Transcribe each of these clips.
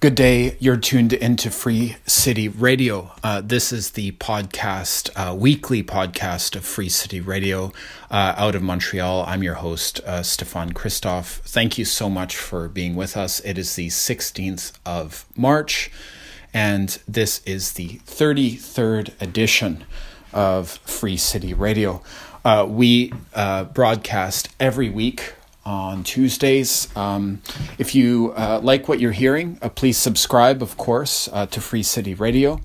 Good day. You're tuned into Free City Radio. Uh, this is the podcast, uh, weekly podcast of Free City Radio uh, out of Montreal. I'm your host, uh, Stefan Christoff. Thank you so much for being with us. It is the 16th of March, and this is the 33rd edition of Free City Radio. Uh, we uh, broadcast every week on Tuesdays. Um, if you uh, like what you're hearing, uh, please subscribe, of course, uh, to Free City Radio.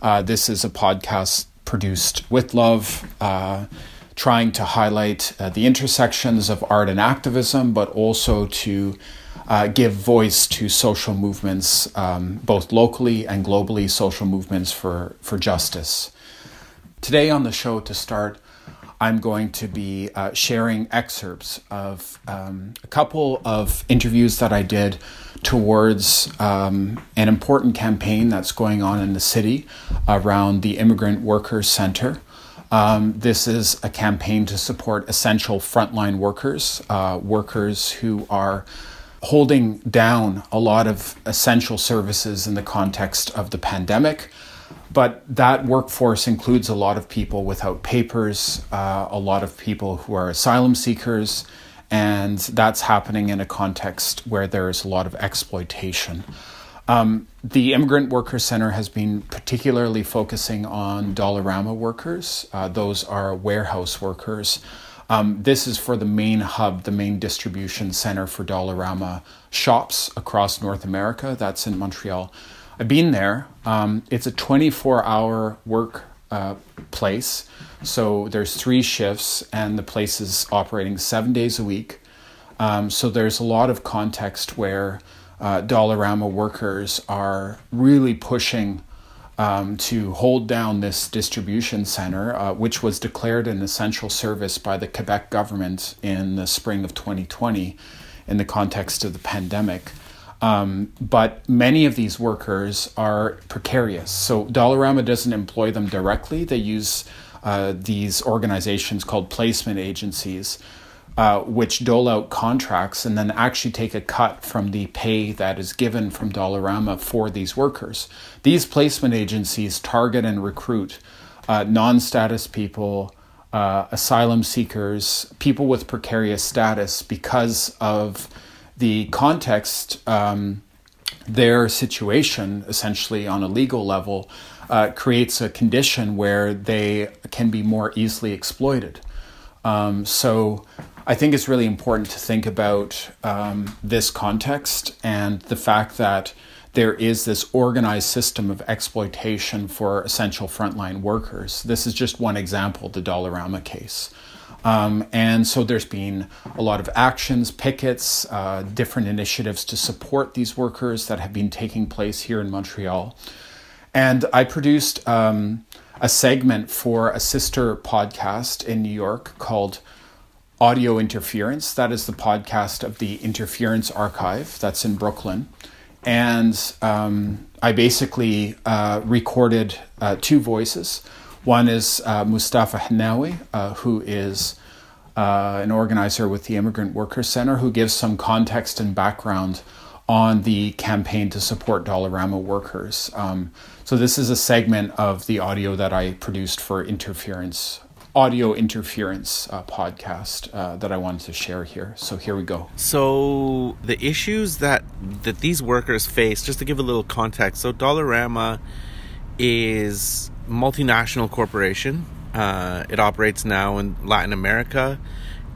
Uh, this is a podcast produced with love, uh, trying to highlight uh, the intersections of art and activism, but also to give voice to social movements, um, both locally and globally, social movements for, for justice. Today on the show, to start, I'm going to be uh, sharing excerpts of um, a couple of interviews that I did towards um, an important campaign that's going on in the city around the Immigrant Workers Center. Um, this is a campaign to support essential frontline workers, uh, workers who are holding down a lot of essential services in the context of the pandemic. But that workforce includes a lot of people without papers, uh, a lot of people who are asylum seekers, and that's happening in a context where there is a lot of exploitation. Um, the Immigrant Worker Center has been particularly focusing on Dollarama workers. Uh, those are warehouse workers. Um, this is for the main hub, the main distribution center for Dollarama shops across North America. That's in Montreal. I've been there. Um, it's a 24 hour work uh, place. So there's three shifts, and the place is operating seven days a week. Um, so there's a lot of context where uh, Dollarama workers are really pushing um, to hold down this distribution center, uh, which was declared an essential service by the Quebec government in the spring of 2020 in the context of the pandemic. Um, but many of these workers are precarious. So Dollarama doesn't employ them directly. They use uh, these organizations called placement agencies, uh, which dole out contracts and then actually take a cut from the pay that is given from Dollarama for these workers. These placement agencies target and recruit uh, non status people. Uh, asylum seekers, people with precarious status, because of the context, um, their situation, essentially on a legal level, uh, creates a condition where they can be more easily exploited. Um, so I think it's really important to think about um, this context and the fact that there is this organized system of exploitation for essential frontline workers. This is just one example, the Dollarama case. Um, and so there's been a lot of actions, pickets, uh, different initiatives to support these workers that have been taking place here in Montreal. And I produced um, a segment for a sister podcast in New York called Audio Interference. That is the podcast of the Interference Archive that's in Brooklyn. And um, I basically uh, recorded uh, two voices. One is uh, Mustafa Henaway, uh, who is uh, an organizer with the Immigrant Workers Center, who gives some context and background on the campaign to support Dollarama workers. Um, so this is a segment of the audio that I produced for Interference audio interference uh, podcast uh, that I wanted to share here. So here we go. So the issues that that these workers face, just to give a little context. So Dollarama is multinational corporation. Uh, it operates now in Latin America.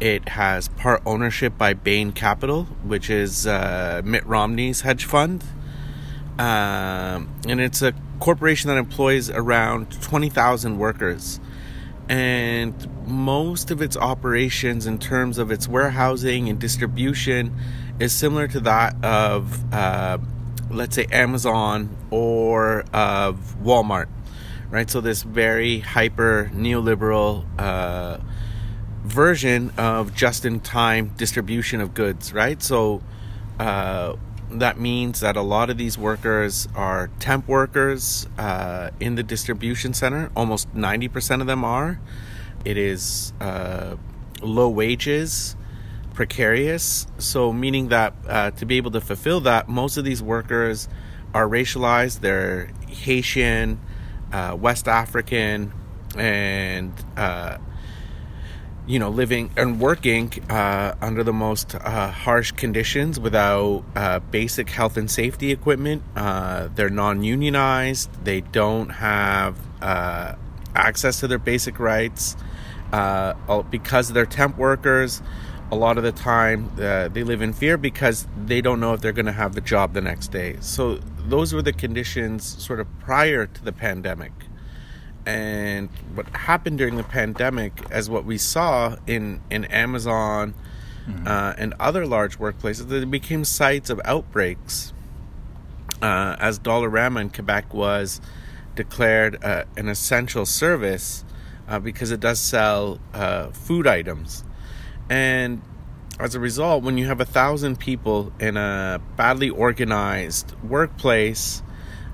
It has part ownership by Bain Capital, which is uh, Mitt Romney's hedge fund. Um, and it's a corporation that employs around 20,000 workers. And most of its operations, in terms of its warehousing and distribution, is similar to that of, uh, let's say, Amazon or of Walmart right? So this very hyper neoliberal uh, version of just-in-time distribution of goods, right? So uh, that means that a lot of these workers are temp workers uh, in the distribution center. Almost ninety percent of them are. It is uh, low wages. Precarious. So, meaning that uh, to be able to fulfill that, most of these workers are racialized. They're Haitian, uh, West African, and uh, you know, living and working uh, under the most uh, harsh conditions without uh, basic health and safety equipment. They're non unionized. They don't have access to their basic rights. Because they're temp workers, a lot of the time they live in fear because they don't know if they're going to have the job the next day. So, those were the conditions sort of prior to the pandemic and what happened during the pandemic as what we saw in in Amazon mm-hmm. uh, and other large workplaces they became sites of outbreaks uh, as Dollarama in Quebec was declared uh, an essential service uh, because it does sell uh, food items and as a result when you have a thousand people in a badly organized workplace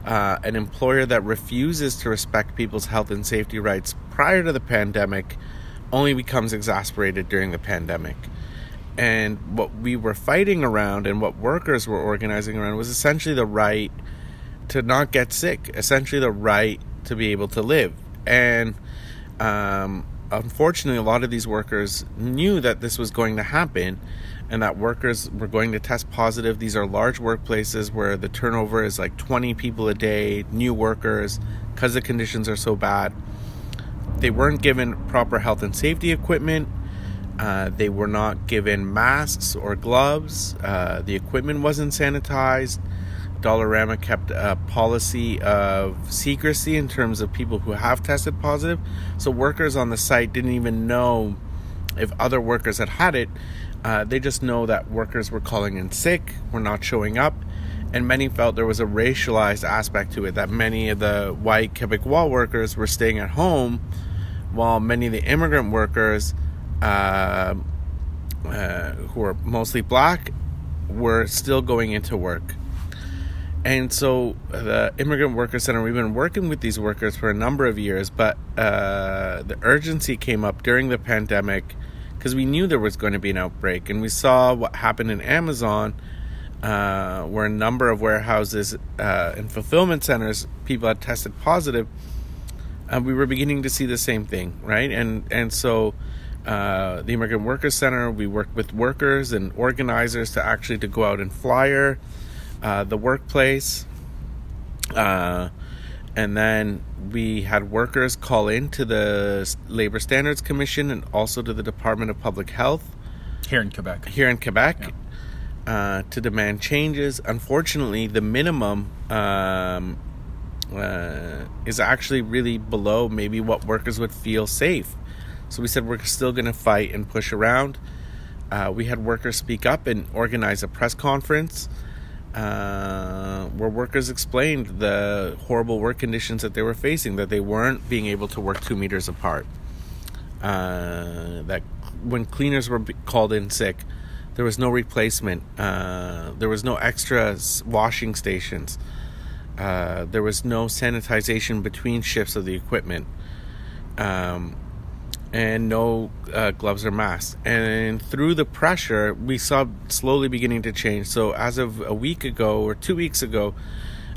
uh, an employer that refuses to respect people's health and safety rights prior to the pandemic only becomes exasperated during the pandemic. And what we were fighting around and what workers were organizing around was essentially the right to not get sick, essentially the right to be able to live. And um, unfortunately, a lot of these workers knew that this was going to happen and that workers were going to test positive. These are large workplaces where the turnover is like 20 people a day, new workers, because the conditions are so bad. They weren't given proper health and safety equipment. Uh, they were not given masks or gloves. Uh, the equipment wasn't sanitized. Dollarama kept a policy of secrecy in terms of people who have tested positive. So workers on the site didn't even know if other workers had had it uh, they just know that workers were calling in sick, were not showing up, and many felt there was a racialized aspect to it that many of the white Quebecois workers were staying at home while many of the immigrant workers, uh, uh, who were mostly black, were still going into work. And so the Immigrant Worker Center, we've been working with these workers for a number of years, but uh, the urgency came up during the pandemic because we knew there was going to be an outbreak, and we saw what happened in Amazon, uh, where a number of warehouses uh, and fulfillment centers people had tested positive. And we were beginning to see the same thing, right? And and so uh, the Immigrant Workers Center, we worked with workers and organizers to actually to go out and flyer uh, the workplace. Uh, and then we had workers call in to the Labor Standards Commission and also to the Department of Public Health here in Quebec. Here in Quebec. Yeah. Uh, to demand changes. Unfortunately, the minimum um, uh, is actually really below maybe what workers would feel safe. So we said we're still going to fight and push around. Uh, we had workers speak up and organize a press conference uh, where workers explained the horrible work conditions that they were facing, that they weren't being able to work two meters apart, uh, that when cleaners were called in sick, there was no replacement, uh, there was no extra washing stations, uh, there was no sanitization between shifts of the equipment. Um, and no uh, gloves or masks. And through the pressure, we saw slowly beginning to change. So, as of a week ago or two weeks ago,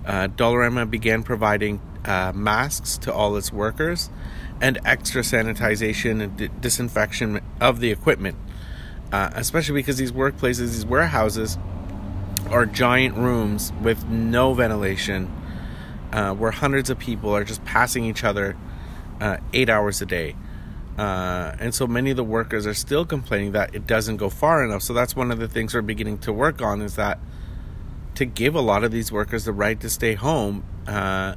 uh, Dollarama began providing uh, masks to all its workers and extra sanitization and d- disinfection of the equipment. Uh, especially because these workplaces, these warehouses, are giant rooms with no ventilation, uh, where hundreds of people are just passing each other uh, eight hours a day. Uh, and so many of the workers are still complaining that it doesn't go far enough. So that's one of the things we're beginning to work on is that to give a lot of these workers the right to stay home uh,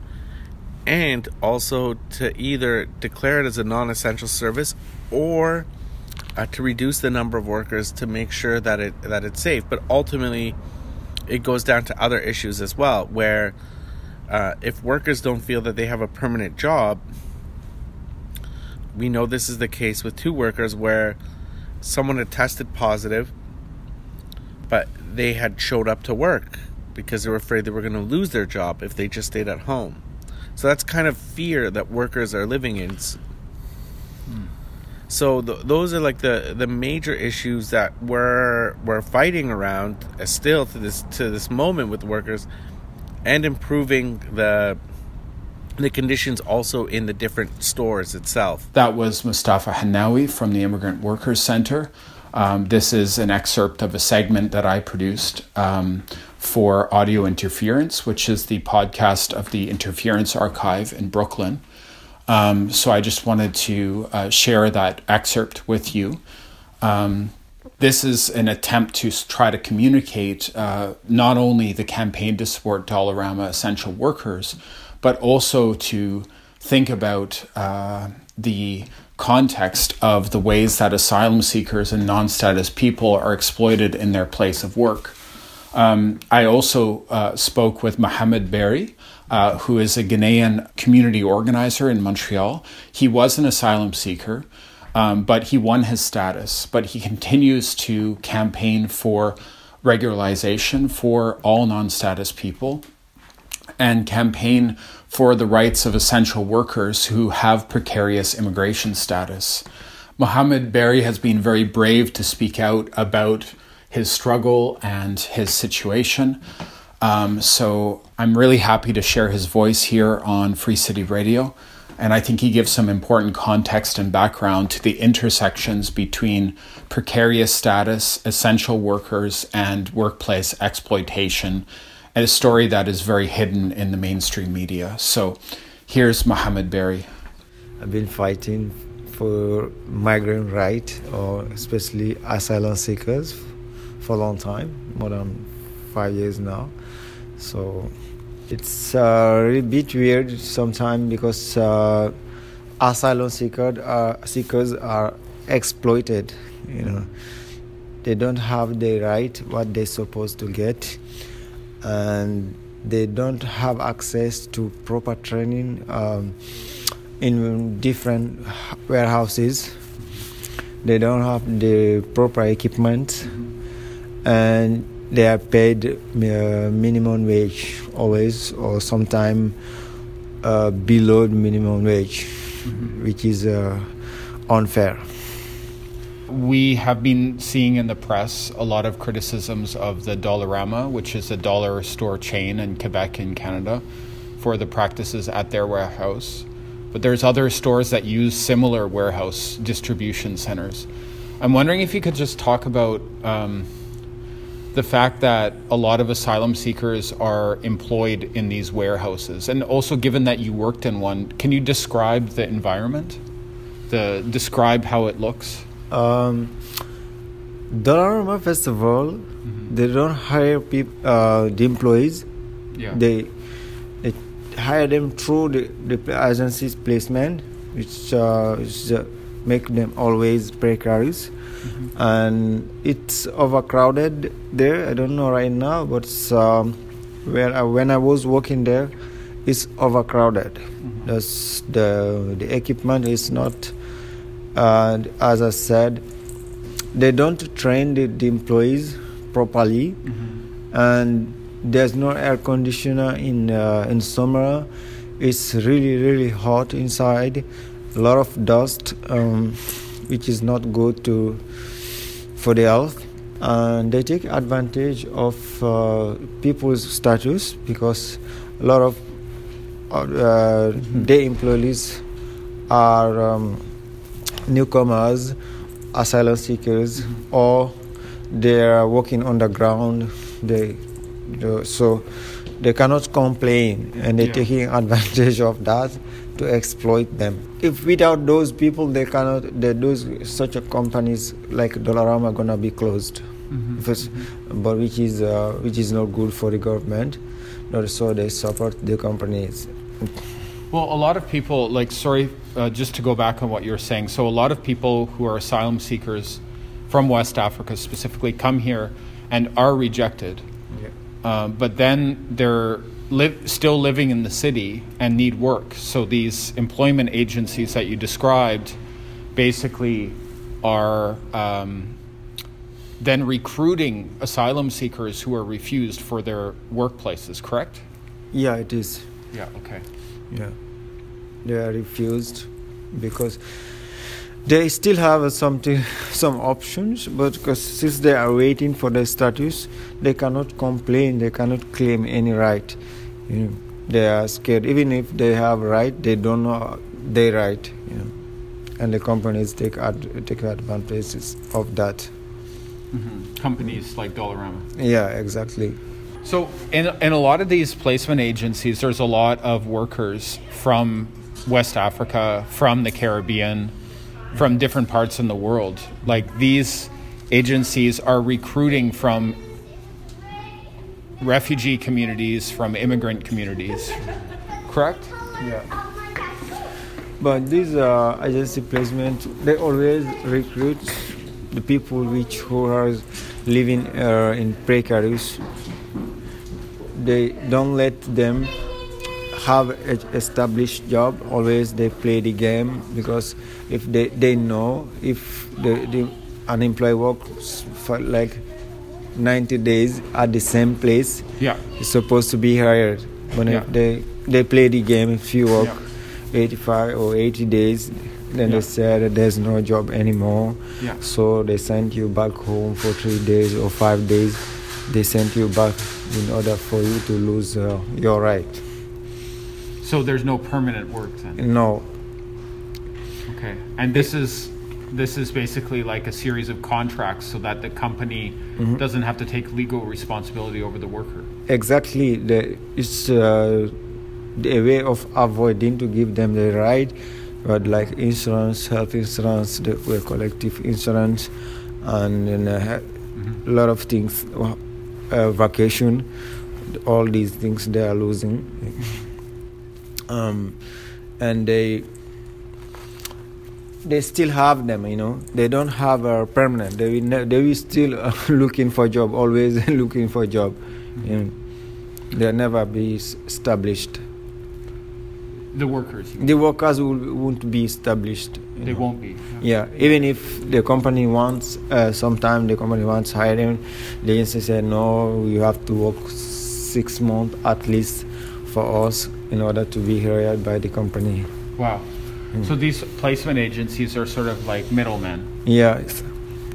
and also to either declare it as a non essential service or uh, to reduce the number of workers to make sure that it that it's safe. But ultimately, it goes down to other issues as well, where uh, if workers don't feel that they have a permanent job, we know this is the case with two workers where someone had tested positive, but they had showed up to work because they were afraid they were going to lose their job if they just stayed at home. So that's kind of fear that workers are living in. Hmm. So th- those are like the the major issues that we're we're fighting around uh, still to this to this moment with workers, and improving the the conditions also in the different stores itself. That was Mustafa Henaway from the Immigrant Workers Center. Um, this is an excerpt of a segment that I produced um, for Audio Interference, which is the podcast of the Interference Archive in Brooklyn. Um, so I just wanted to uh, share that excerpt with you. Um, this is an attempt to try to communicate uh, not only the campaign to support Dollarama essential workers, but also to think about uh, the context of the ways that asylum seekers and non status people are exploited in their place of work. Um, I also uh, spoke with Mohamed Barry, uh, who is a Guinean community organizer in Montreal. He was an asylum seeker, um, but he won his status. But he continues to campaign for regularization for all non status people and campaign for the rights of essential workers who have precarious immigration status. Mohamed Barry has been very brave to speak out about his struggle and his situation. Um, so I'm really happy to share his voice here on Free City Radio. And I think he gives some important context and background to the intersections between precarious status, essential workers, and workplace exploitation and a story that is very hidden in the mainstream media. So here's Mohammed Barry. I've been fighting for migrant rights, or especially asylum seekers, for a long time, more than five years now. So it's uh, a bit weird sometimes because uh, asylum uh, seekers are exploited. You know, they don't have the right what they're supposed to get and they don't have access to proper training um, in different warehouses. They don't have the proper equipment, and they are paid uh, minimum wage always, or sometimes uh, below minimum wage, mm-hmm. which is uh, unfair we have been seeing in the press a lot of criticisms of the Dollarama, which is a dollar store chain in Quebec in Canada, for the practices at their warehouse. But there's other stores that use similar warehouse distribution centers. I'm wondering if you could just talk about um, the fact that a lot of asylum seekers are employed in these warehouses, and also given that you worked in one, can you describe the environment? The describe how it looks. Um, Dollarama Festival, mm-hmm. they don't hire people, uh, the employees. Yeah. They they hire them through the, the agency's placement, which, uh, which uh, make them always precarious. Mm-hmm. And it's overcrowded there. I don't know right now, but um, where I, when I was working there, it's overcrowded. Mm-hmm. the the equipment is not and as I said, they don't train the, the employees properly, mm-hmm. and there's no air conditioner in uh, in summer. It's really really hot inside, a lot of dust, um, which is not good to for the health. And they take advantage of uh, people's status because a lot of uh, mm-hmm. day employees are. Um, newcomers, asylum seekers, or they are working on the ground. They, they, so they cannot complain, and they're yeah. taking advantage of that to exploit them. If without those people, they cannot. They, those such a companies like Dollarama are gonna be closed. Mm-hmm. mm-hmm. But which is uh, which is not good for the government. So they support the companies. Well, a lot of people, like, sorry, uh, just to go back on what you're saying. So, a lot of people who are asylum seekers from West Africa specifically come here and are rejected. Yeah. Uh, but then they're live, still living in the city and need work. So, these employment agencies that you described basically are um, then recruiting asylum seekers who are refused for their workplaces, correct? Yeah, it is. Yeah, okay. Yeah. They are refused because they still have something some options but because since they are waiting for their status they cannot complain they cannot claim any right. You know they are scared. Even if they have right they don't know their right you know. And the companies take ad- take advantages of that. Mm-hmm. companies like dollarama. Yeah exactly so in, in a lot of these placement agencies there's a lot of workers from west africa from the caribbean from different parts in the world. Like these agencies are recruiting from refugee communities, from immigrant communities. Correct? Yeah. But these uh, agency placement, they always recruit the people which who are living uh, in precarious. They don't let them have an established job always they play the game because if they, they know if the, the unemployed works for like 90 days at the same place yeah it's supposed to be hired but yeah. they they play the game if you work yeah. 85 or 80 days then yeah. they said there's no job anymore yeah. so they sent you back home for three days or five days they sent you back in order for you to lose uh, your right so there's no permanent work then. No. Okay, and this is this is basically like a series of contracts so that the company mm-hmm. doesn't have to take legal responsibility over the worker. Exactly, the, it's uh, a way of avoiding to give them the right, but like insurance, health insurance, the collective insurance, and uh, mm-hmm. a lot of things, uh, vacation, all these things they are losing. Um, and they they still have them you know. They don't have a permanent. They will, ne- they will still uh, looking for job always looking for job. Mm-hmm. you know, they'll never be established. The workers. The workers will, won't be established they won't be yeah. even if the company wants uh, sometime the company wants hiring the agency said no you have to work six months at least for us in order to be hired by the company. Wow. Mm. So these placement agencies are sort of like middlemen. Yeah.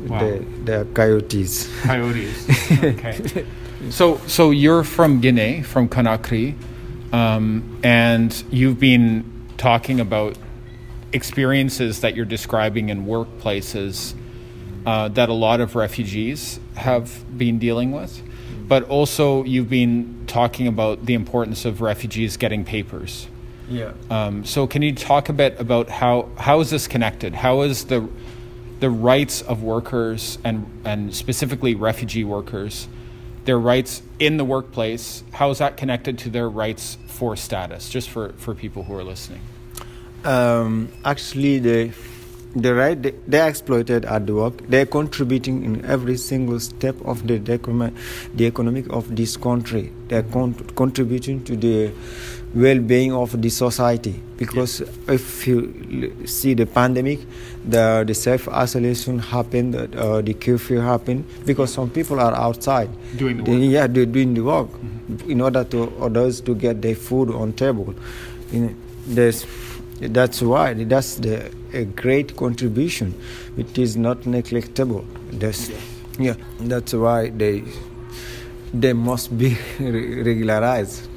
Wow. They, they're coyotes. Coyotes. Okay. so so you're from Guinea, from Conakry, um, and you've been talking about experiences that you're describing in workplaces uh, that a lot of refugees have been dealing with but also you've been talking about the importance of refugees getting papers. Yeah. Um, so can you talk a bit about how how is this connected? How is the the rights of workers and and specifically refugee workers, their rights in the workplace, how is that connected to their rights for status? Just for for people who are listening. Um, actually, the the right they, they are exploited at the work. They are contributing in every single step of the the economic of this country. They are con- contributing to the well-being of the society. Because yes. if you see the pandemic the the self-isolation happened uh, the curfew happened because some people are outside. Doing the work. they, yeah they're doing the work mm-hmm. in order to others to get their food on table. You know, there's that's why that's the a great contribution, which is not neglectable. That's, yeah, that's why they they must be regularized.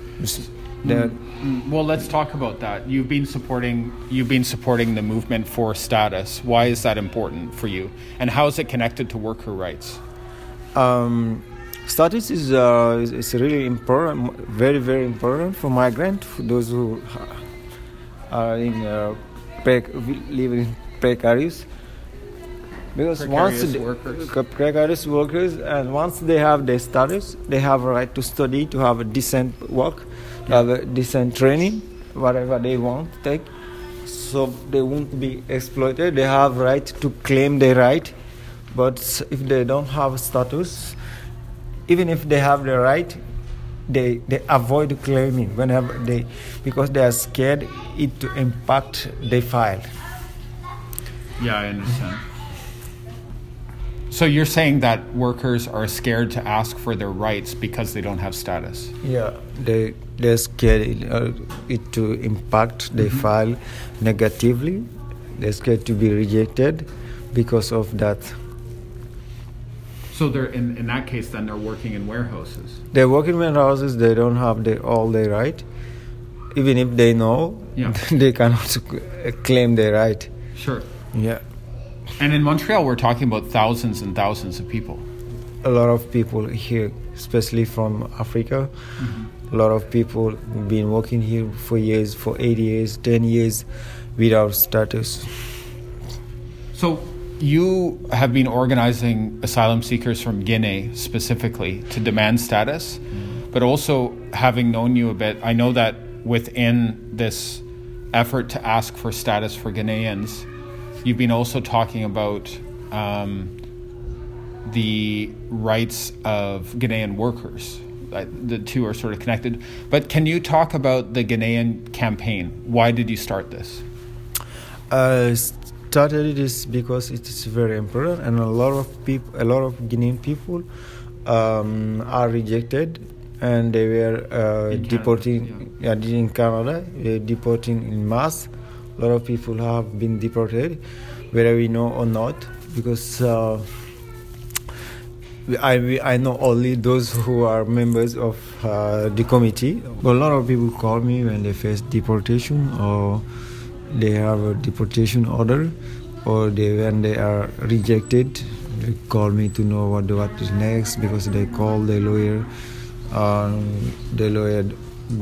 Mm. Well, let's talk about that. You've been supporting you've been supporting the movement for status. Why is that important for you, and how is it connected to worker rights? Um, status is uh, is really important, very very important for migrants, for those who are in uh, live in precarious. Because precarious once workers. precarious workers and once they have their status they have a right to study to have a decent work to have a decent training whatever they want to take. So they won't be exploited. They have right to claim their right. But if they don't have status even if they have the right they they avoid claiming whenever they because they are scared it to impact their file. Yeah, I understand. So you're saying that workers are scared to ask for their rights because they don't have status. Yeah, they they're scared uh, it to impact their mm-hmm. file negatively. they're scared to be rejected because of that. So they're in, in that case, then they're working in warehouses. They're working in warehouses. They don't have the, all their right. Even if they know, yeah. they cannot claim their right. Sure. Yeah. And in Montreal, we're talking about thousands and thousands of people. A lot of people here, especially from Africa. Mm-hmm. A lot of people been working here for years, for eight years, ten years, without status. So you have been organizing asylum seekers from Guinea specifically to demand status, but also having known you a bit, I know that within this effort to ask for status for Guineans, you've been also talking about um, the rights of Guinean workers. The two are sort of connected. But can you talk about the Guinean campaign? Why did you start this? Uh, started this because it is very important, and a lot of people, a lot of Guinean people, um, are rejected, and they were uh, deporting. Canada, yeah. yeah, in Canada, they're deporting in mass. A lot of people have been deported, whether we know or not, because. Uh, I, I know only those who are members of uh, the committee. But a lot of people call me when they face deportation or they have a deportation order or they when they are rejected they call me to know what what is next because they call the lawyer um, the lawyer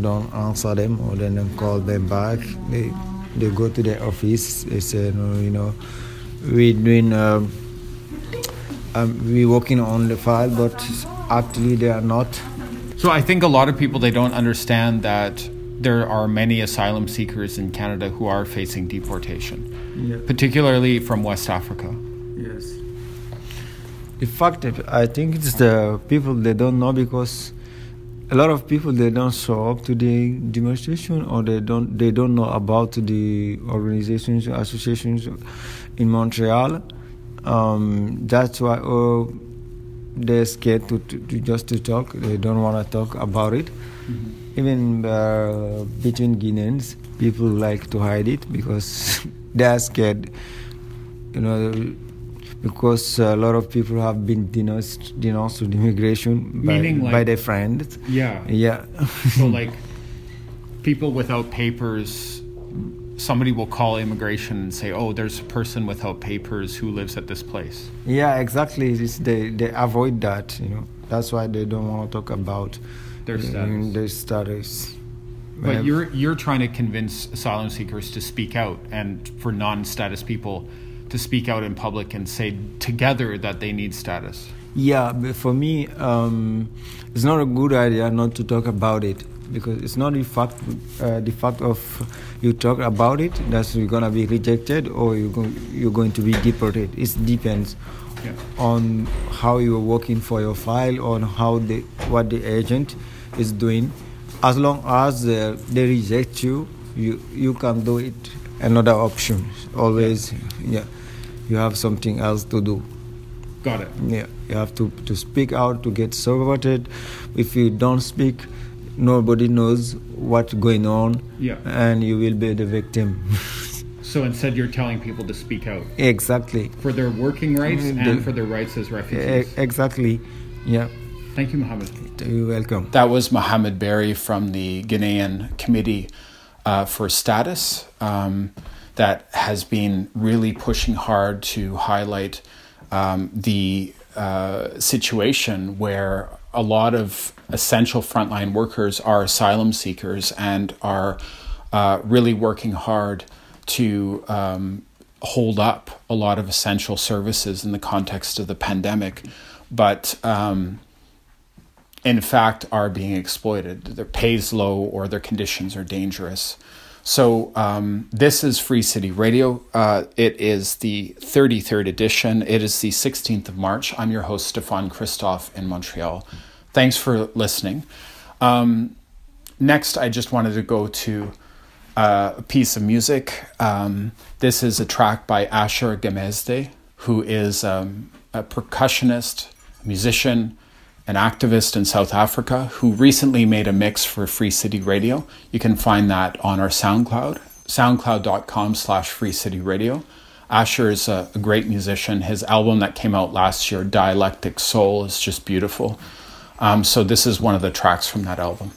don't answer them or then call them back. They they go to the office they say no you know we doing um, um, we working on the file but actually they are not. So i think a lot of people they don't understand that there are many asylum seekers in Canada who are facing deportation, yeah. particularly from West Africa. Yes. In fact, I think it's the people they don't know because a lot of people they don't show up to the demonstration or they don't they don't know about the organizations associations in Montreal. Um, that's why oh, they're scared to, to, to, just to talk. They don't want to talk about it. Mm-hmm even uh, between Guineans, people like to hide it because they are scared. You know, because a lot of people have been denounced, denounced with immigration by, like, by their friends. Yeah. Yeah. so, like, people without papers, somebody will call immigration and say, oh, there's a person without papers who lives at this place. Yeah, exactly. It's, they, they avoid that, you know. That's why they don't want to talk about their status. their status. But you're you're trying to convince asylum seekers to speak out, and for non-status people to speak out in public and say together that they need status. Yeah, but for me, um, it's not a good idea not to talk about it because it's not the fact uh, the fact of you talk about it that you're gonna be rejected or you're go- you're going to be deported. It depends yeah. on how you're working for your file, on how the what the agent is doing. As long as uh, they reject you, you you can do it. Another option always, yeah. You have something else to do. Got it. Yeah, you have to to speak out to get supported. If you don't speak, nobody knows what's going on. Yeah. And you will be the victim. So instead, you're telling people to speak out. Exactly. For their working rights the, and for their rights as refugees. Exactly. Yeah. Thank you, Mohammed. You're welcome. That was Mohammed Barry from the Guinean Committee uh, for Status um, that has been really pushing hard to highlight um, the uh, situation where a lot of essential frontline workers are asylum seekers and are uh, really working hard to um, hold up a lot of essential services in the context of the pandemic, but um, in fact are being exploited. Their pay's low or their conditions are dangerous. So um, this is Free City Radio. Uh, it is the 33rd edition. It is the 16th of March. I'm your host, Stefan Christoff in Montreal. Thanks for listening. Um, next, I just wanted to go to uh, piece of music. Um, this is a track by Asher Gamedze, who is um, a percussionist, musician, an activist in South Africa, who recently made a mix for Free City Radio. You can find that on our SoundCloud, soundcloud.com slash free city radio. Asher is a, a, great musician. His album that came out last year, Dialectic Soul, is just beautiful. Um, so this is one of the tracks from that album.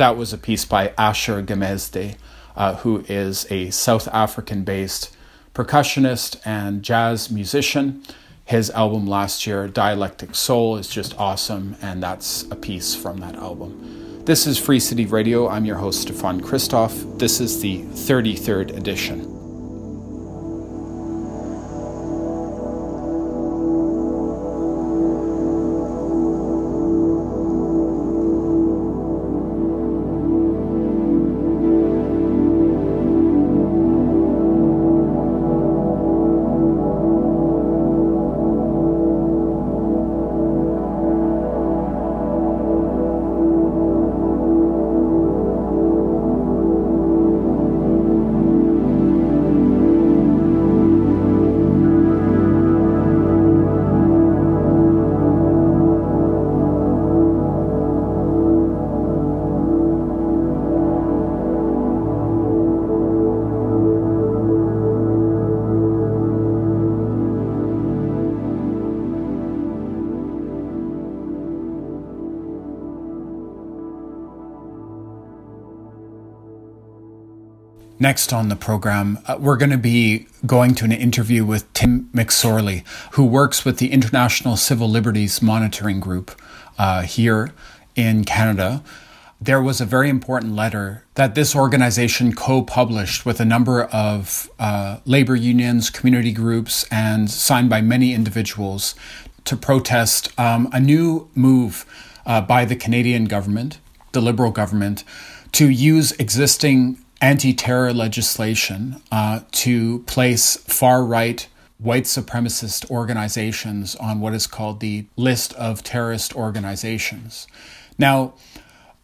That was a piece by Asher Gamedze, uh, who is a South African based percussionist and jazz musician. His album last year, Dialectic Soul, is just awesome, and that's a piece from that album. This is Free City Radio. I'm your host, Stefan Christoff. This is the 33rd edition. Next on the program, uh, we're going to be going to an interview with Tim McSorley, who works with the International Civil Liberties Monitoring Group uh, here in Canada. There was a very important letter that this organization co published with a number of uh, labor unions, community groups, and signed by many individuals to protest um, a new move uh, by the Canadian government, the Liberal government, to use existing anti terror legislation uh, to place far right white supremacist organizations on what is called the list of terrorist organizations. Now,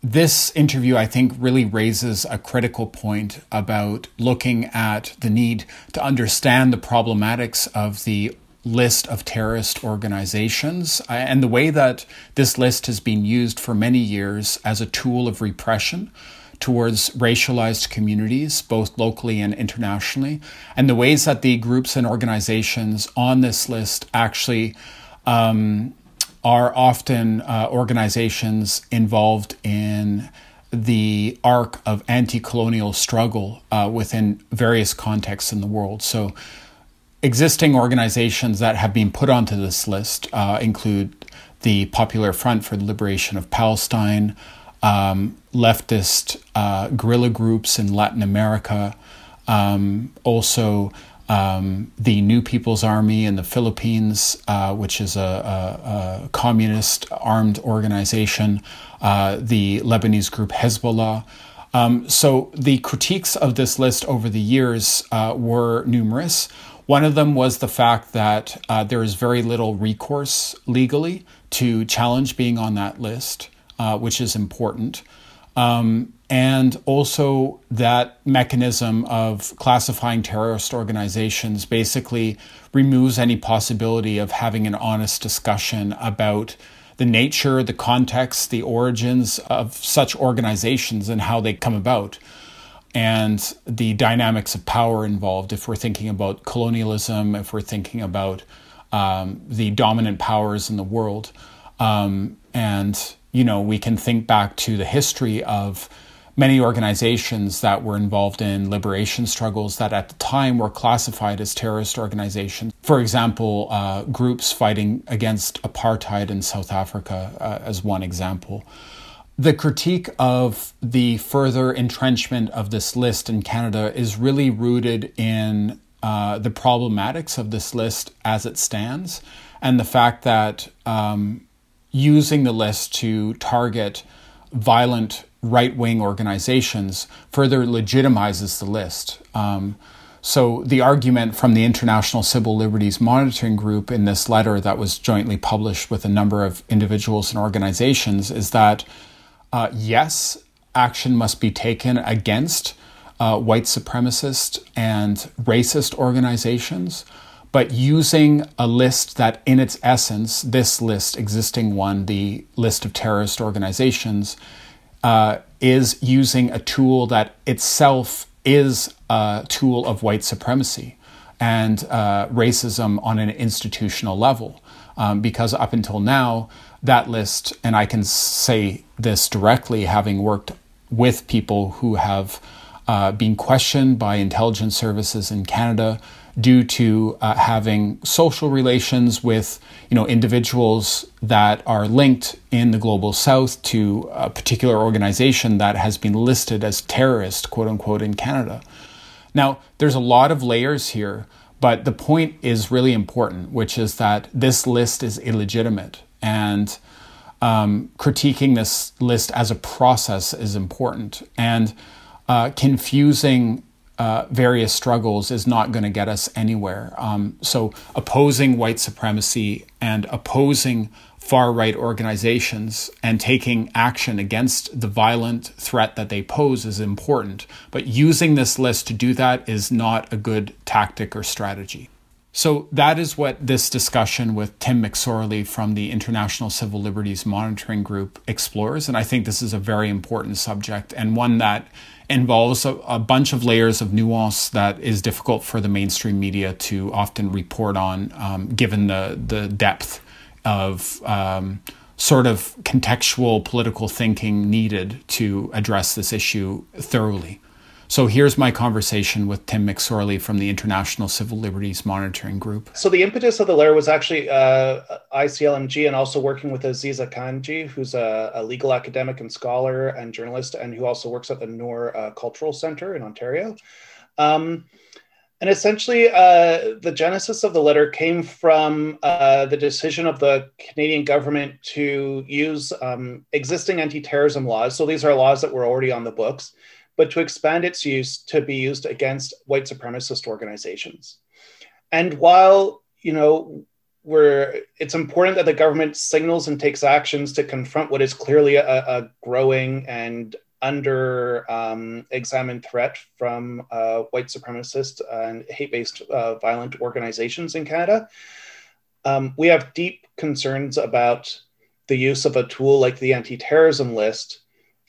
this interview, I think, really raises a critical point about looking at the need to understand the problematics of the list of terrorist organizations uh, and the way that this list has been used for many years as a tool of repression towards racialized communities, both locally and internationally, and the ways that the groups and organizations on this list actually um, are often uh, organizations involved in the arc of anti colonial struggle uh, within various contexts in the world. So, existing organizations that have been put onto this list uh, include the Popular Front for the Liberation of Palestine um, leftist uh, guerrilla groups in Latin America, um, also um, the New People's Army in the Philippines, uh, which is a, a, a, communist armed organization, uh, the Lebanese group Hezbollah. Um, so the critiques of this list over the years uh, were numerous. One of them was the fact that uh, there is very little recourse legally to challenge being on that list uh, which is important. Um, and also that mechanism of classifying terrorist organizations basically removes any possibility of having an honest discussion about the nature, the context, the origins of such organizations and how they come about, and the dynamics of power involved. If we're thinking about colonialism, if we're thinking about um, the dominant powers in the world, um, and you know, we can think back to the history of many organizations that were involved in liberation struggles that at the time were classified as terrorist organizations. For example, uh, groups fighting against apartheid in South Africa, uh, as one example. The critique of the further entrenchment of this list in Canada is really rooted in uh, the problematics of this list as it stands and the fact that um, using the list to target violent right wing organizations further legitimizes the list. Um, so, the argument from the International Civil Liberties Monitoring Group in this letter that was jointly published with a number of individuals and organizations is that uh, yes, action must be taken against uh, white supremacist and racist organizations, but using a list that, in its essence, this list, existing one, the list of terrorist organizations, uh, is using a tool that itself is a tool of white supremacy and uh, racism on an institutional level. Um, because up until now, that list, and I can say this directly, having worked with people who have uh, been questioned by intelligence services in Canada due to uh, having social relations with you know individuals that are linked in the global south to a particular organization that has been listed as terrorist quote unquote in Canada. Now there's a lot of layers here, but the point is really important, which is that this list is illegitimate and um, critiquing this list as a process is important and uh, confusing uh, various struggles is not going to get us anywhere. Um, so, opposing white supremacy and opposing far right organizations and taking action against the violent threat that they pose is important. But using this list to do that is not a good tactic or strategy. So that is what this discussion with Tim McSorley from the International Civil Liberties Monitoring Group explores. And I think this is a very important subject and one that involves a, a, bunch of layers of nuance that is difficult for the mainstream media to often report on, um, given the the depth of um, sort of contextual political thinking needed to address this issue thoroughly. So here's my conversation with Tim McSorley from the International Civil Liberties Monitoring Group. So the impetus of the letter was actually uh, ICLMG and also working with Azeezah Kanji, who's a, a, legal academic and scholar and journalist, and who also works at the Noor uh, Cultural Center in Ontario. Um, and essentially, uh, the genesis of the letter came from uh, the decision of the Canadian government to use um, existing anti terrorism laws. So these are laws that were already on the books but to expand its use to be used against white supremacist organizations. And while, you know, we're, it's important that the government signals and takes actions to confront what is clearly a, a growing and under um, examined threat from uh, white supremacist and hate based uh, violent organizations in Canada. Um, we have deep concerns about the use of a tool like the anti terrorism list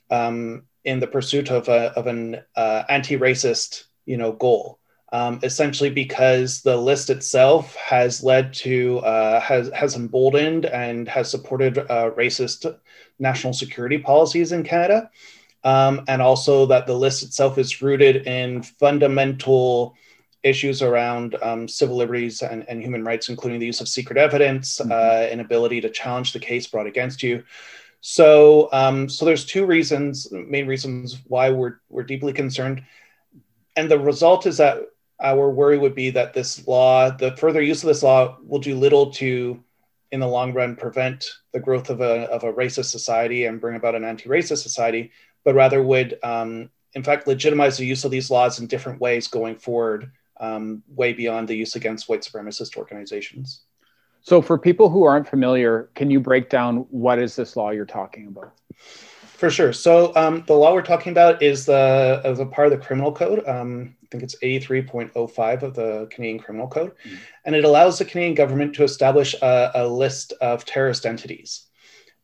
um, in the pursuit of, a, of an uh, anti-racist you know goal um, essentially because the list itself has led to uh, has has emboldened and has supported uh, racist national security policies in Canada, um, and also that the list itself is rooted in fundamental issues around um, civil liberties and, and, human rights, including the use of secret evidence, mm-hmm. uh, inability to challenge the case brought against you. So, um, so there's two reasons, main reasons why we're we're deeply concerned, and the result is that our worry would be that this law, the further use of this law, will do little to, in the long run, prevent the growth of a of a racist society and bring about an anti-racist society, but rather would, um, in fact, legitimize the use of these laws in different ways going forward, um, way beyond the use against white supremacist organizations. So, for people who aren't familiar, can you break down what is this law you're talking about? For sure. So, um, the law we're talking about is the a part of the criminal code. Um, I think it's 83.05 of the Canadian Criminal Code, mm-hmm. and it allows the Canadian government to establish a, a list of terrorist entities.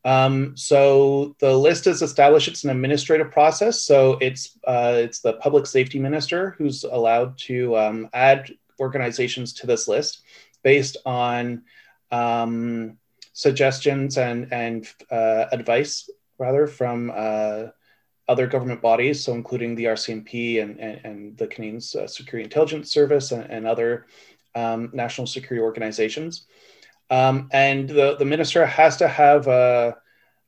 Um, so the list is established. It's an administrative process. So it's uh, it's the public safety minister who's allowed to um, add organizations to this list based on um, suggestions and and uh, advice rather from uh, other government bodies, so including the RCMP and, and, and the Canadian uh, Security Intelligence Service and, and other um, national security organizations. Um, and the, the minister has to have a,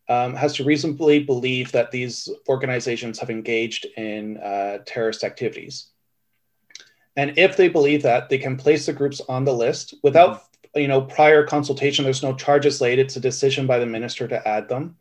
um, has to reasonably believe that these organizations have engaged in uh, terrorist activities. And if they believe that, they can place the groups on the list without you know prior consultation there's no charges laid it's a decision by the minister to add them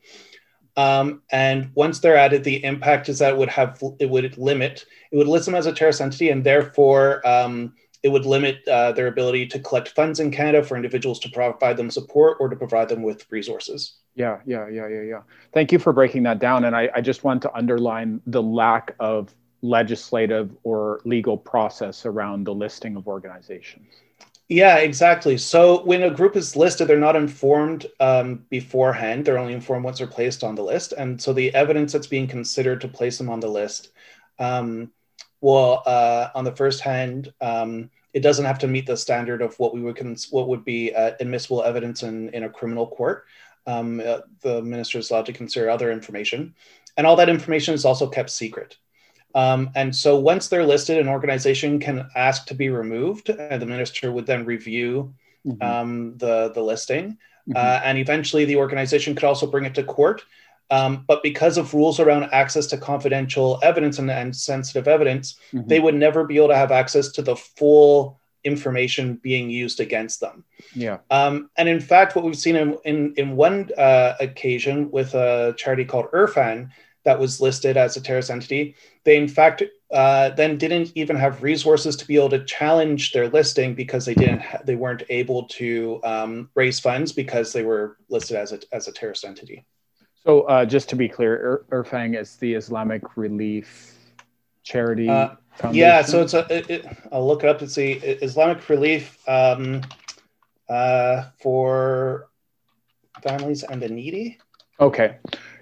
um, and once they're added the impact is that it would have it would limit it would list them as a terrorist entity and therefore um, it would limit uh, their ability to collect funds in Canada for individuals to provide them support or to provide them with resources. Yeah, yeah, yeah, yeah, yeah. Thank you for breaking that down. And I, I just want to underline the lack of legislative or legal process around the listing of organizations. Yeah, exactly. So when a group is listed, they're not informed um, beforehand. They're only informed once they're placed on the list. And so the evidence that's being considered to place them on the list, um, well, uh, on the first hand, um, it doesn't have to meet the standard of what we would cons- what would be uh, admissible evidence in, in a criminal court. Um, uh, the minister is allowed to consider other information, and all that information is also kept secret. Um, and so once they're listed, an organization can ask to be removed, and the minister would then review mm-hmm. um, the, the listing. Mm-hmm. Uh, and eventually, the organization could also bring it to court. Um, but because of rules around access to confidential evidence and, and sensitive evidence, mm-hmm. they would never be able to have access to the full information being used against them. Yeah. Um, and in fact, what we've seen in, in, in one uh, occasion with a charity called Irfan, that was listed as a terrorist entity. They, in fact, uh, then didn't even have resources to be able to challenge their listing because they didn't ha- they weren't able to um, raise funds because they were listed as a as a terrorist entity. So, uh, just to be clear, Irfan is the Islamic Relief Charity. Uh, yeah, so it's a. It, it, I'll look it up. It's the Islamic Relief um, uh, for families and the needy. Okay,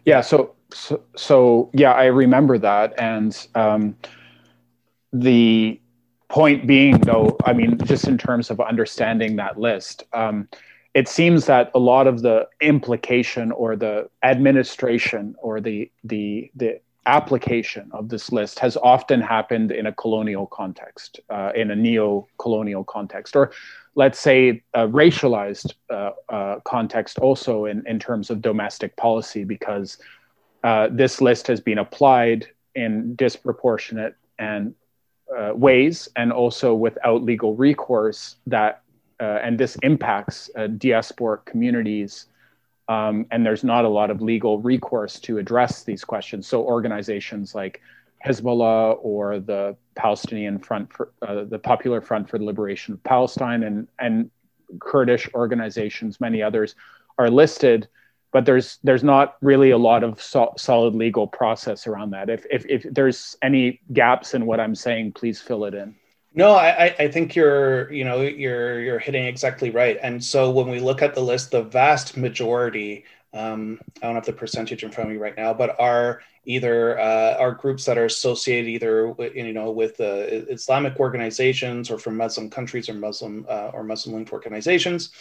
yeah. So so, so yeah, I remember that, and um, the point being, though, I mean, just in terms of understanding that list, um, it seems that a lot of the implication or the administration or the the the application of this list has often happened in a colonial context, uh, in a neo-colonial context, or let's say a racialized uh, uh, context also in, in terms of domestic policy, because uh, this list has been applied in disproportionate and uh, ways and also without legal recourse that uh, and this impacts uh, diasporic communities um, and there's not a lot of legal recourse to address these questions. So organizations like hezbollah or the palestinian front for uh, the popular front for the liberation of palestine and and kurdish organizations many others are listed but there's there's not really a lot of so- solid legal process around that. If, if if there's any gaps in what I'm saying, please fill it in. No, I, I think you're you know you're you're hitting exactly right. And so when we look at the list, the vast majority, um, I don't have the percentage in front of me right now, but are either uh, are groups that are associated either with, you know with uh, Islamic organizations or from Muslim countries or Muslim uh, or Muslim linked organizations.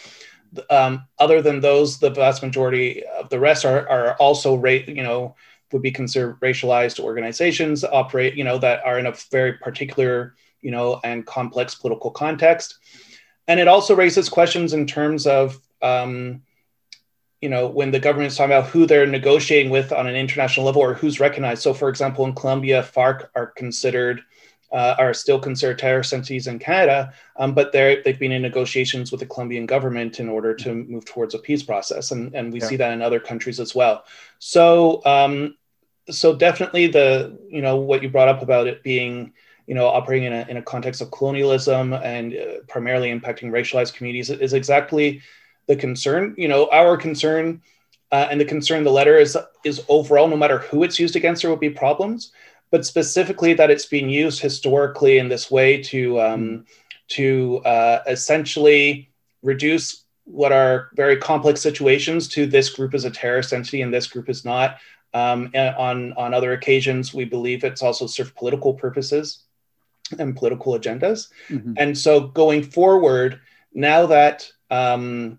Um, other than those, the vast majority of the rest are, are also, you know, would be considered racialized organizations operate, you know, that are in a very particular, you know, and complex political context. And it also raises questions in terms of, um, you know, when the government is talking about who they're negotiating with on an international level or who's recognized. So, for example, in Colombia, FARC are considered uh, are still considered terrorist entities in Canada, um, but they've been in negotiations with the Colombian government in order to move towards a peace process, and, and we yeah. see that in other countries as well. So, um, so definitely the you know what you brought up about it being you know operating in a, in a context of colonialism and uh, primarily impacting racialized communities is exactly the concern. You know, our concern. Uh, and the concern the letter is is overall, no matter who it's used against, there will be problems but specifically that it's been used historically in this way to um, hmm. to uh, essentially reduce what are very complex situations to this group is a terrorist entity and this group is not. Um, on on other occasions, we believe it's also served political purposes and political agendas. Mm-hmm. And so going forward, now that um,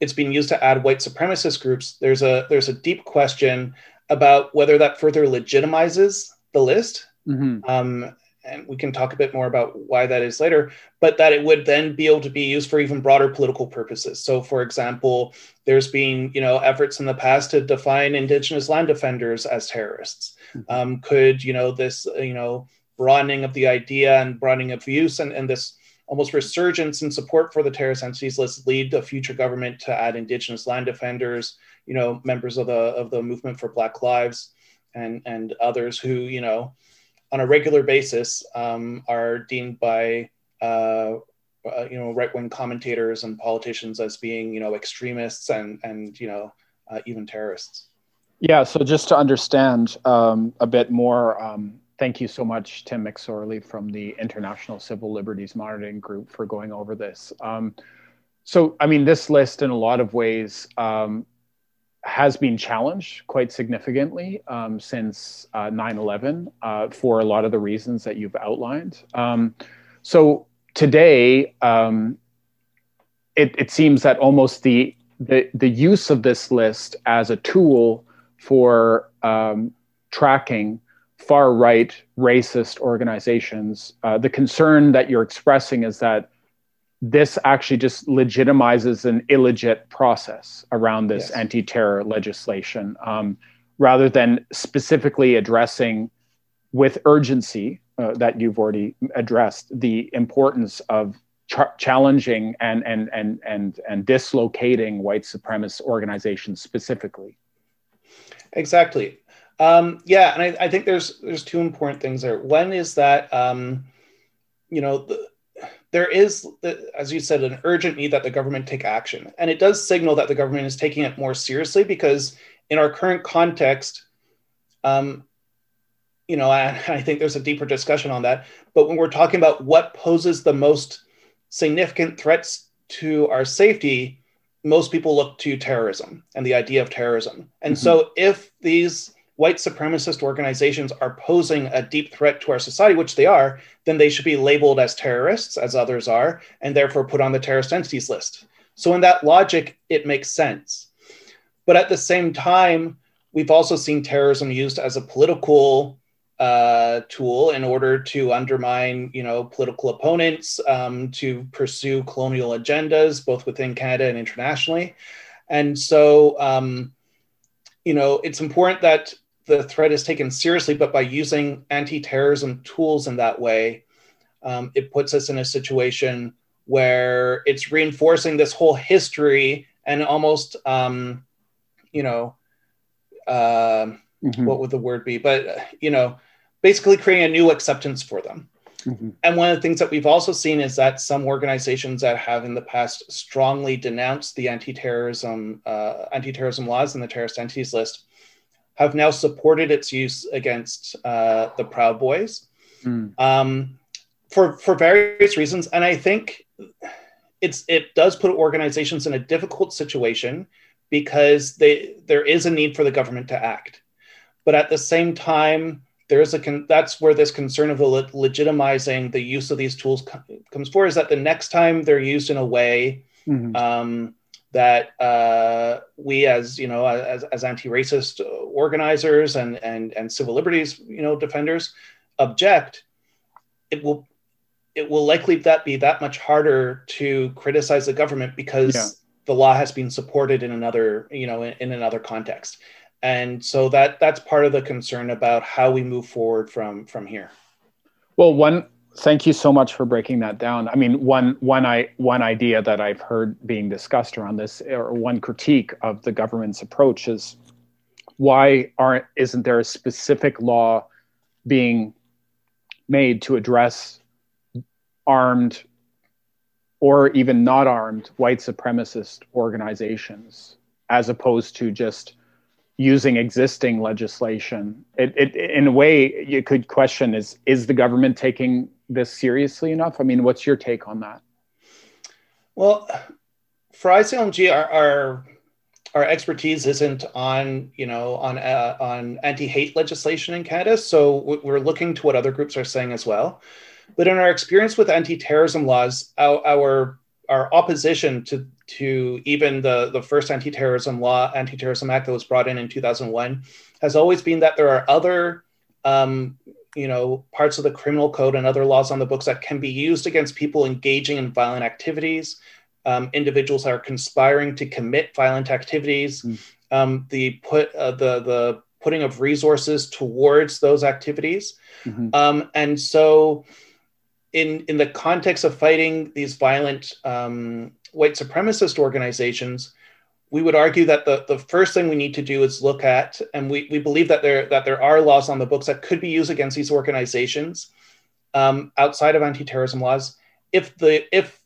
it's being used to add white supremacist groups, there's a there's a deep question about whether that further legitimizes the list. Mm-hmm. Um, and we can talk a bit more about why that is later, but that it would then be able to be used for even broader political purposes. So, for example, there's been you know efforts in the past to define indigenous land defenders as terrorists. Mm-hmm. Um, could you know this you know broadening of the idea and broadening of use and, and this almost resurgence in support for the terrorist entities list lead a future government to add indigenous land defenders, you know, members of the of the movement for Black Lives and and others who you know on a regular basis um, are deemed by uh, uh, you know right wing commentators and politicians as being you know extremists and and you know uh, even terrorists. Yeah. So just to understand um, a bit more, um, thank you so much, Tim McSorley from the International Civil Liberties Monitoring Group for going over this. Um, so, I mean, this list in a lot of ways um, has been challenged quite significantly um, since uh, 9 11 uh, for a lot of the reasons that you've outlined. Um, so, today, um, it, it, seems that almost the, the, the use of this list as a tool for um, tracking far right racist organizations, uh, the concern that you're expressing is that this actually just legitimizes an illegit process around this yes. anti-terror legislation um, rather than specifically addressing with urgency uh, that you've already addressed the importance of ch- challenging and, and, and, and, and dislocating white supremacist organizations specifically. Exactly. Um, yeah and I, I, think there's there's two important things there. One is that um, you know the, there is, as you said, an urgent need that the government take action. And it does signal that the government is taking it more seriously because in our current context, um, you know, I, I think there's a deeper discussion on that. But when we're talking about what poses the most significant threats to our safety, most people look to terrorism and the idea of terrorism. And mm-hmm. so if these white supremacist organizations are posing a deep threat to our society, which they are, then they should be labeled as terrorists, as others are, and therefore put on the terrorist entities list. So, in that logic, it makes sense. But at the same time, we've also seen terrorism used as a political uh, tool in order to undermine, you know, political opponents, um, to pursue colonial agendas, both within Canada and internationally. And so, um, you know, it's important that the threat is taken seriously, but by using anti-terrorism tools in that way, um, it puts us in a situation where it's reinforcing this whole history and almost, um, you know, uh, mm-hmm. what would the word be? But you know, basically creating a new acceptance for them. Mm-hmm. And one of the things that we've also seen is that some organizations that have in the past strongly denounced the anti-terrorism uh, anti-terrorism laws and the terrorist entities list have now supported its use against uh, the Proud Boys mm. um, for for various reasons, and I think it's it does put organizations in a difficult situation because they there is a need for the government to act, but at the same time. There is a con- that's where this concern of le- legitimizing the use of these tools co- comes for is that the next time they're used in a way mm-hmm. um, that uh, we as you know as, as anti-racist organizers and, and and civil liberties you know defenders object it will it will likely that be that much harder to criticize the government because yeah. the law has been supported in another you know in, in another context and so that that's part of the concern about how we move forward from from here well one Thank you so much for breaking that down. I mean, one one I one idea that I've heard being discussed around this, or one critique of the government's approach is why aren't isn't there a specific law being made to address armed or even not armed white supremacist organizations as opposed to just using existing legislation. It, it, in a way, you could question: is is the government taking this seriously enough? I mean, what's your take on that? Well, for ICLMG, our, our our expertise isn't on you know on uh, on anti-hate legislation in Canada, so we're looking to what other groups are saying as well. But in our experience with anti-terrorism laws, our, our our opposition to to even the the first anti-terrorism law, anti-terrorism act that was brought in in 2001, has always been that there are other um, you know parts of the criminal code and other laws on the books that can be used against people engaging in violent activities um, individuals that are conspiring to commit violent activities mm. um, the put uh, the the putting of resources towards those activities mm-hmm. um, and so in in the context of fighting these violent um, white supremacist organizations we would argue that the, the first thing we need to do is look at, and we, we believe that there that there are laws on the books that could be used against these organizations um, outside of anti-terrorism laws, if the if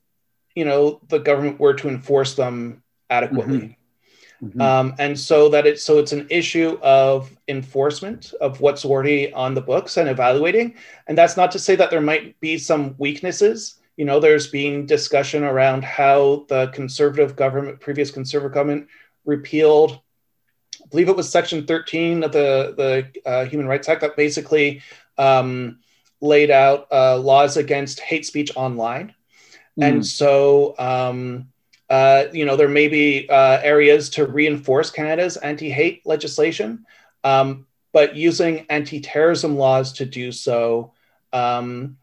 you know the government were to enforce them adequately. Mm-hmm. Mm-hmm. Um, and so that it's so it's an issue of enforcement of what's already on the books and evaluating. And that's not to say that there might be some weaknesses. You know, there's been discussion around how the conservative government, previous conservative government, repealed. I believe it was Section 13 of the the uh, Human Rights Act that basically um, laid out uh, laws against hate speech online. Mm. And so um, uh, you know, there may be uh, areas to reinforce Canada's anti-hate legislation, um, but using anti-terrorism laws to do so, um,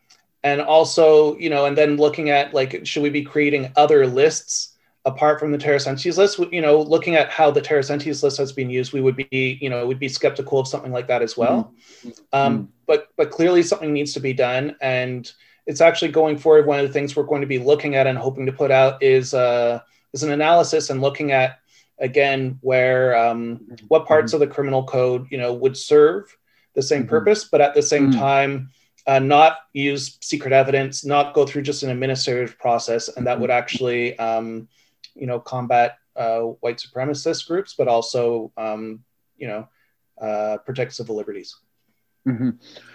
and also, you know, and then looking at like, should we be creating other lists apart from the terrorist list? You know, looking at how the terrorist list has been used, we would be, you know, would be skeptical of something like that as well. Mm-hmm. Um. But but clearly, something needs to be done, and it's actually going forward. One of the things we're going to be looking at and hoping to put out is uh, is an analysis and looking at again where um, what parts mm-hmm. of the criminal code you know would serve the same mm-hmm. purpose, but at the same mm-hmm. time. Uh, not use secret evidence, not go through just an administrative process, and that would mm-hmm. actually, um, you know, combat uh, white supremacist groups, but also, um, you know, uh, protect civil liberties. Mm-hmm.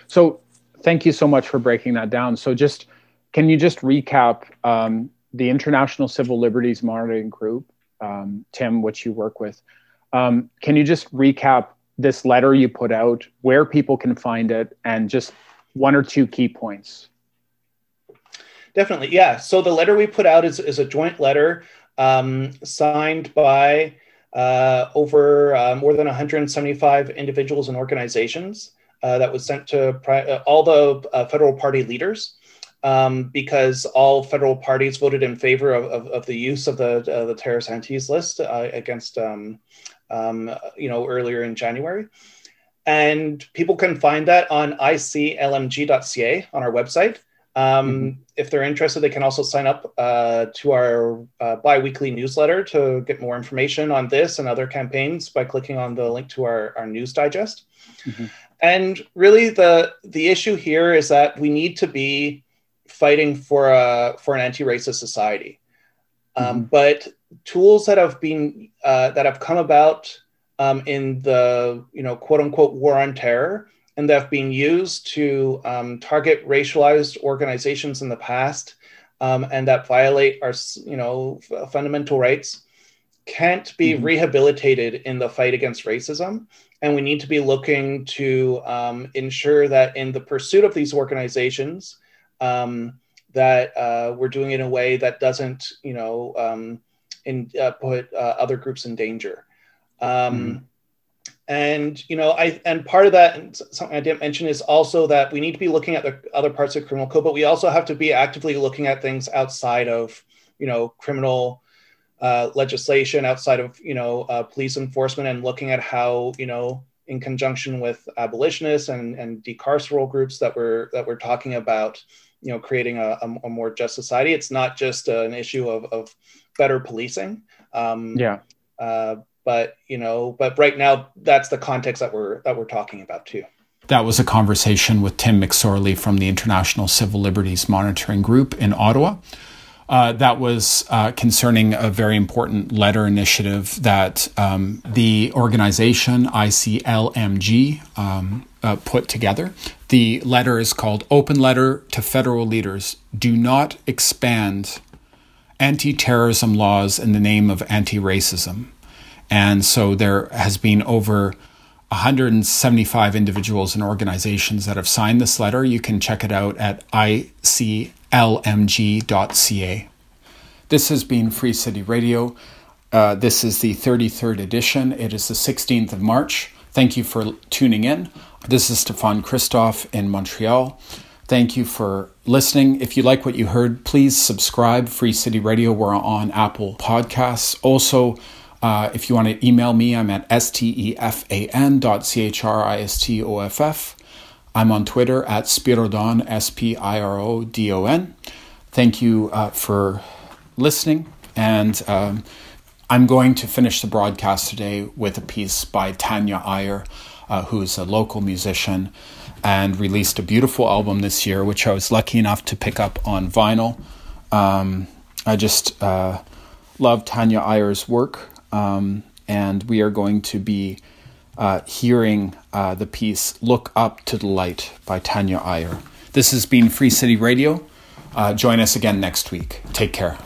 So thank you so much for breaking that down. So just can you just recap um, the International Civil Liberties Monitoring Group, um, Tim, which you work with? Um, can you just recap this letter you put out, where people can find it, and just one or two key points? Definitely, yeah. So the letter we put out is, is a joint letter um, signed by uh, over uh, more than 175 individuals and organizations. Uh, that was sent to pri- uh, all the uh, federal party leaders um, because all federal parties voted in favor of, of, of the use of the the terrorist entities list against um, um, you know earlier in January. And people can find that on iclmg.ca on our website. Um, mm-hmm. If they're interested, they can also sign up uh, to our uh, bi weekly newsletter to get more information on this and other campaigns by clicking on the link to our, our news digest. Mm-hmm. And really, the the issue here is that we need to be fighting for a for an anti-racist society. Um, mm-hmm. But tools that have been uh, that have come about um, in the you know quote unquote war on terror and that have been used to um, target racialized organizations in the past um, and that violate our you know f- fundamental rights can't be mm-hmm. rehabilitated in the fight against racism and we need to be looking to um, ensure that in the pursuit of these organizations um, that uh, we're doing it in a way that doesn't you know um, in, uh, put uh, other groups in danger mm. and you know i and part of that and something i didn't mention is also that we need to be looking at the other parts of criminal code but we also have to be actively looking at things outside of you know criminal uh, legislation outside of you know uh, police enforcement and looking at how you know in conjunction with abolitionists and, and decarceral groups that we're that we're talking about you know creating a, a, a more just society. It's not just an issue of, of better policing. Um, yeah. uh, but you know but right now that's the context that we're that we're talking about too that was a conversation with Tim McSorley from the International Civil Liberties Monitoring Group in Ottawa. Uh, that was uh, concerning a very important letter initiative that um, the organization ICLMG um, uh, put together. The letter is called Open Letter to Federal Leaders Do Not Expand Anti Terrorism Laws in the Name of Anti Racism. And so there has been over 175 individuals and organizations that have signed this letter. You can check it out at ICLMG lmg.ca. This has been Free City Radio. Uh, this is the 33rd edition. It is the 16th of March. Thank you for tuning in. This is Stefan Christoff in Montreal. Thank you for listening. If you like what you heard, please subscribe. Free City Radio. We're on Apple Podcasts. Also, uh, if you want to email me, I'm at stefan dot c-h-r-i-s-t-o-f-f. I'm on Twitter at Spirodon, S P I R O D O N. Thank you uh, for listening. And um, I'm going to finish the broadcast today with a piece by Tanya Iyer, uh, who's a local musician and released a beautiful album this year, which I was lucky enough to pick up on vinyl. Um, I just uh, love Tanya Iyer's work, um, and we are going to be uh, hearing uh, the piece Look Up to the Light by Tanya Iyer. This has been Free City Radio. Uh, join us again next week. Take care.